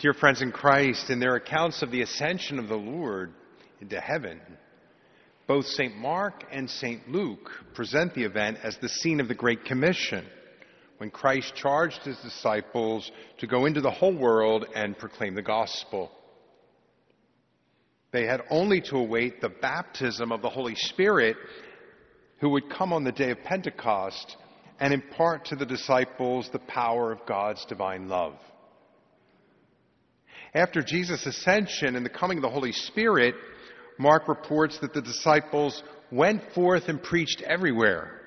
Dear friends in Christ, in their accounts of the ascension of the Lord into heaven, both St. Mark and St. Luke present the event as the scene of the Great Commission, when Christ charged his disciples to go into the whole world and proclaim the gospel. They had only to await the baptism of the Holy Spirit, who would come on the day of Pentecost and impart to the disciples the power of God's divine love. After Jesus' ascension and the coming of the Holy Spirit, Mark reports that the disciples went forth and preached everywhere,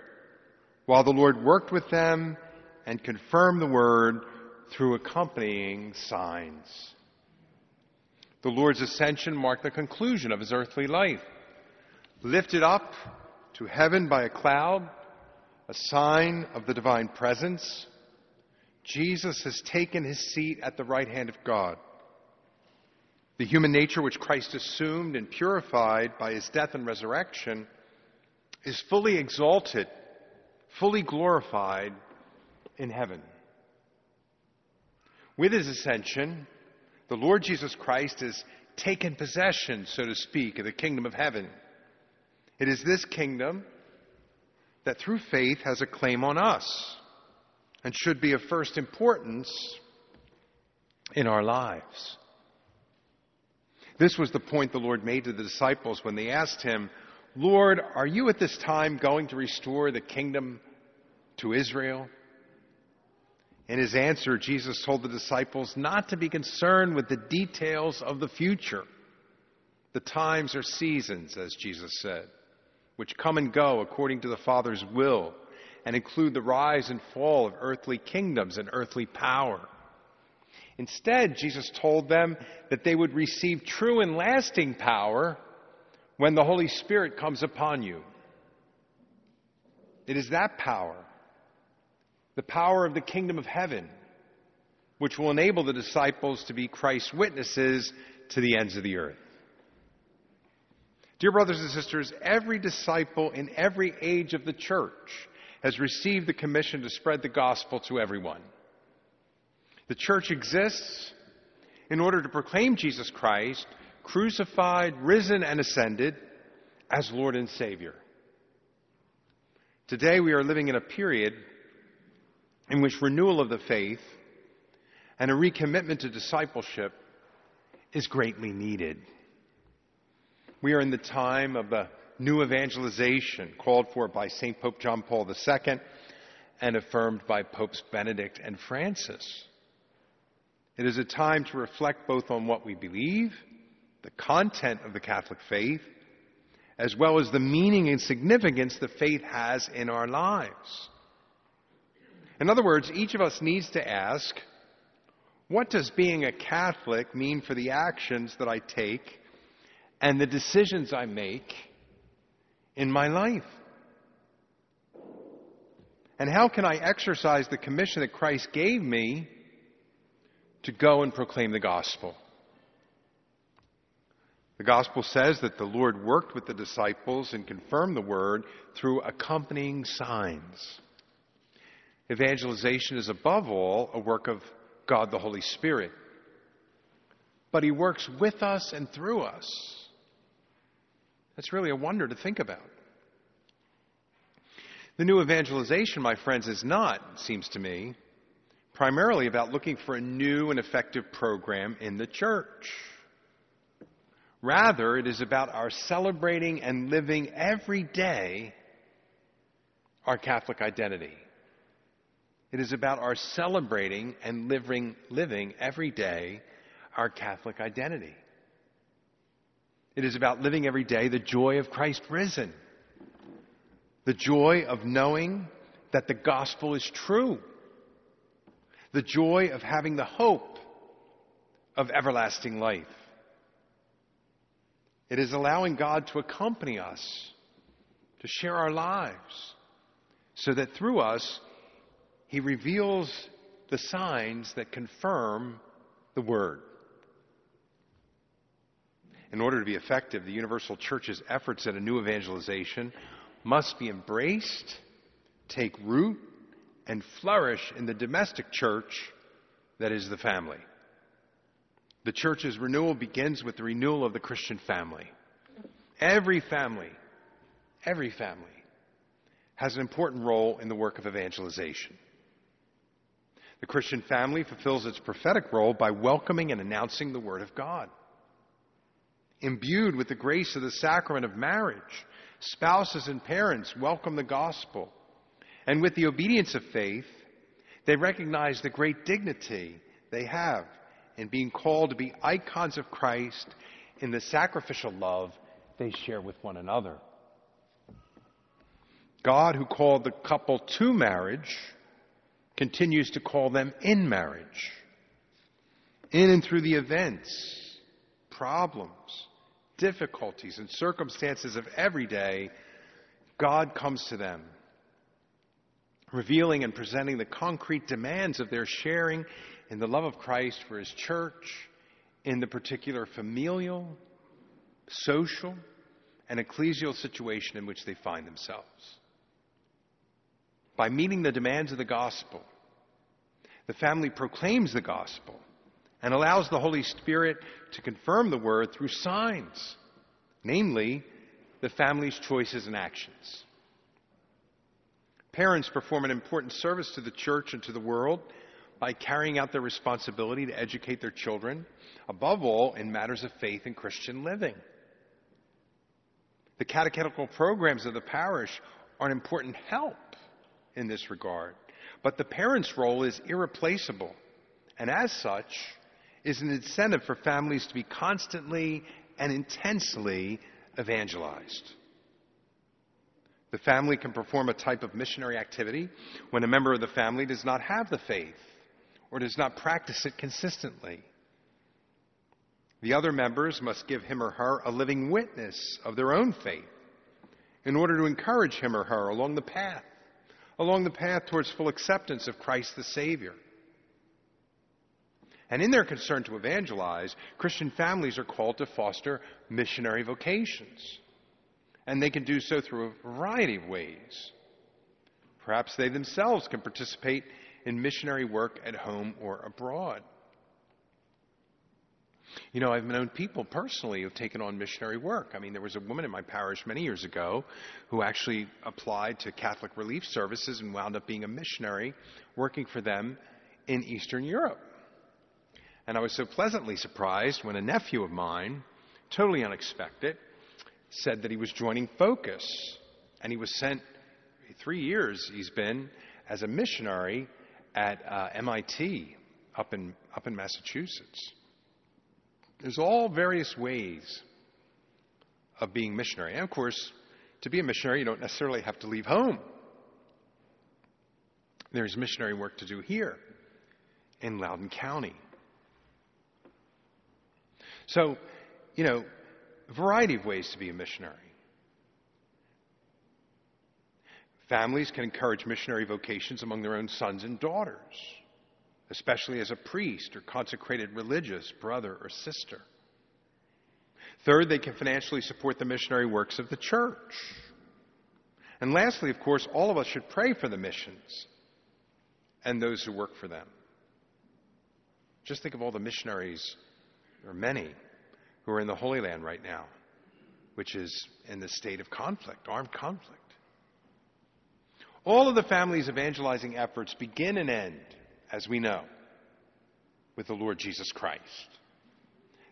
while the Lord worked with them and confirmed the word through accompanying signs. The Lord's ascension marked the conclusion of his earthly life. Lifted up to heaven by a cloud, a sign of the divine presence, Jesus has taken his seat at the right hand of God. The human nature which Christ assumed and purified by his death and resurrection is fully exalted, fully glorified in heaven. With his ascension, the Lord Jesus Christ has taken possession, so to speak, of the kingdom of heaven. It is this kingdom that through faith has a claim on us and should be of first importance in our lives. This was the point the Lord made to the disciples when they asked him, Lord, are you at this time going to restore the kingdom to Israel? In his answer, Jesus told the disciples not to be concerned with the details of the future. The times or seasons, as Jesus said, which come and go according to the Father's will and include the rise and fall of earthly kingdoms and earthly power. Instead, Jesus told them that they would receive true and lasting power when the Holy Spirit comes upon you. It is that power, the power of the kingdom of heaven, which will enable the disciples to be Christ's witnesses to the ends of the earth. Dear brothers and sisters, every disciple in every age of the church has received the commission to spread the gospel to everyone. The church exists in order to proclaim Jesus Christ, crucified, risen, and ascended as Lord and Savior. Today we are living in a period in which renewal of the faith and a recommitment to discipleship is greatly needed. We are in the time of the new evangelization called for by St. Pope John Paul II and affirmed by Popes Benedict and Francis. It is a time to reflect both on what we believe, the content of the Catholic faith, as well as the meaning and significance the faith has in our lives. In other words, each of us needs to ask, what does being a Catholic mean for the actions that I take and the decisions I make in my life? And how can I exercise the commission that Christ gave me to go and proclaim the gospel. The gospel says that the Lord worked with the disciples and confirmed the word through accompanying signs. Evangelization is above all a work of God the Holy Spirit. But He works with us and through us. That's really a wonder to think about. The new evangelization, my friends, is not, it seems to me, primarily about looking for a new and effective program in the church. Rather, it is about our celebrating and living every day our Catholic identity. It is about our celebrating and living, living every day our Catholic identity. It is about living every day the joy of Christ risen. The joy of knowing that the gospel is true the joy of having the hope of everlasting life. It is allowing God to accompany us, to share our lives, so that through us, He reveals the signs that confirm the Word. In order to be effective, the Universal Church's efforts at a new evangelization must be embraced, take root, and flourish in the domestic church that is the family. The church's renewal begins with the renewal of the Christian family. Every family, every family has an important role in the work of evangelization. The Christian family fulfills its prophetic role by welcoming and announcing the Word of God. Imbued with the grace of the sacrament of marriage, spouses and parents welcome the gospel. And with the obedience of faith, they recognize the great dignity they have in being called to be icons of Christ in the sacrificial love they share with one another. God, who called the couple to marriage, continues to call them in marriage. In and through the events, problems, difficulties, and circumstances of every day, God comes to them, revealing and presenting the concrete demands of their sharing in the love of Christ for His church, in the particular familial, social, and ecclesial situation in which they find themselves. By meeting the demands of the gospel, the family proclaims the gospel and allows the Holy Spirit to confirm the word through signs, namely, the family's choices and actions. Parents perform an important service to the church and to the world by carrying out their responsibility to educate their children, above all in matters of faith and Christian living. The catechetical programs of the parish are an important help in this regard, but the parent's role is irreplaceable, and as such, is an incentive for families to be constantly and intensely evangelized. The family can perform a type of missionary activity when a member of the family does not have the faith or does not practice it consistently. The other members must give him or her a living witness of their own faith in order to encourage him or her along the path, along the path towards full acceptance of Christ the Savior. And in their concern to evangelize, Christian families are called to foster missionary vocations. And they can do so through a variety of ways. Perhaps they themselves can participate in missionary work at home or abroad. You know, I've known people personally who've taken on missionary work. I mean, there was a woman in my parish many years ago who actually applied to Catholic Relief Services and wound up being a missionary working for them in Eastern Europe. And I was so pleasantly surprised when a nephew of mine, totally unexpected, said that he was joining Focus. And he was sent, three years he's been, as a missionary at uh, MIT up in, up in Massachusetts. There's all various ways of being missionary. And of course, to be a missionary, you don't necessarily have to leave home. There's missionary work to do here in Loudoun County. So, you know, a variety of ways to be a missionary. Families can encourage missionary vocations among their own sons and daughters, especially as a priest or consecrated religious brother or sister. Third, they can financially support the missionary works of the church. And lastly, of course, all of us should pray for the missions and those who work for them. Just think of all the missionaries, there are many, who are in the Holy Land right now, which is in the state of conflict, armed conflict. All of the family's evangelizing efforts begin and end, as we know, with the Lord Jesus Christ.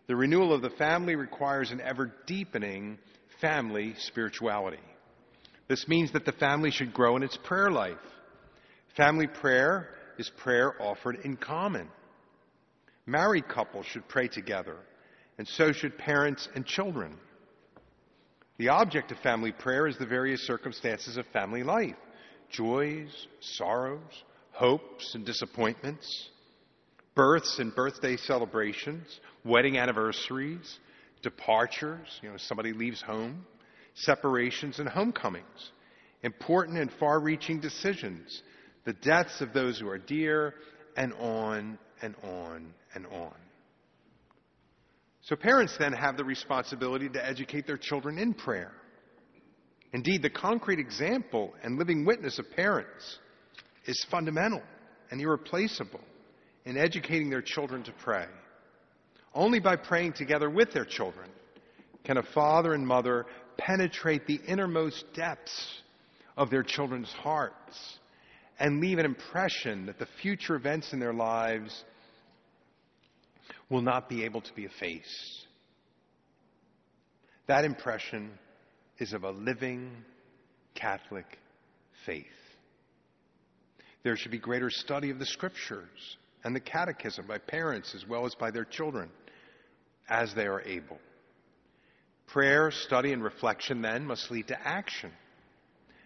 The renewal of the family requires an ever deepening family spirituality. This means that the family should grow in its prayer life. Family prayer is prayer offered in common. Married couples should pray together, and so should parents and children. The object of family prayer is the various circumstances of family life joys, sorrows, hopes, and disappointments, births and birthday celebrations, wedding anniversaries, departures, you know, somebody leaves home, separations and homecomings, important and far reaching decisions, the deaths of those who are dear, and on and on and on. So parents then have the responsibility to educate their children in prayer. Indeed, the concrete example and living witness of parents is fundamental and irreplaceable in educating their children to pray. Only by praying together with their children can a father and mother penetrate the innermost depths of their children's hearts and leave an impression that the future events in their lives will not be able to be effaced. That impression is of a living Catholic faith. There should be greater study of the scriptures and the catechism by parents as well as by their children as they are able. Prayer, study, and reflection then must lead to action.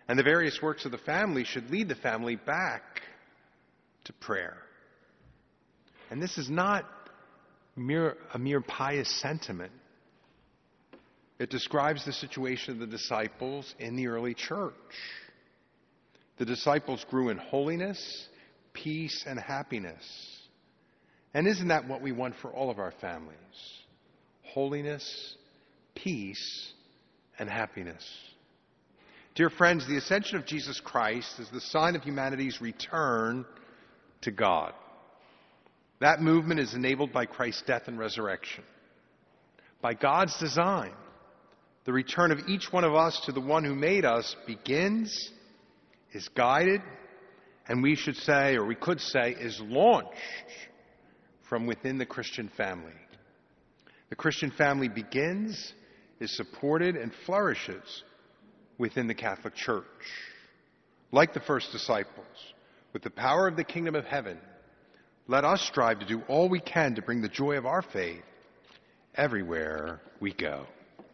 And the various works of the family should lead the family back to prayer. And this is not mere, a mere pious sentiment. It describes the situation of the disciples in the early church. The disciples grew in holiness, peace, and happiness. And isn't that what we want for all of our families? Holiness, peace, and happiness. Dear friends, the ascension of Jesus Christ is the sign of humanity's return to God. That movement is enabled by Christ's death and resurrection. By God's design, the return of each one of us to the one who made us begins, is guided, and we should say, or we could say, is launched from within the Christian family. The Christian family begins, is supported, and flourishes within the Catholic Church. Like the first disciples, with the power of the kingdom of heaven, let us strive to do all we can to bring the joy of our faith everywhere we go.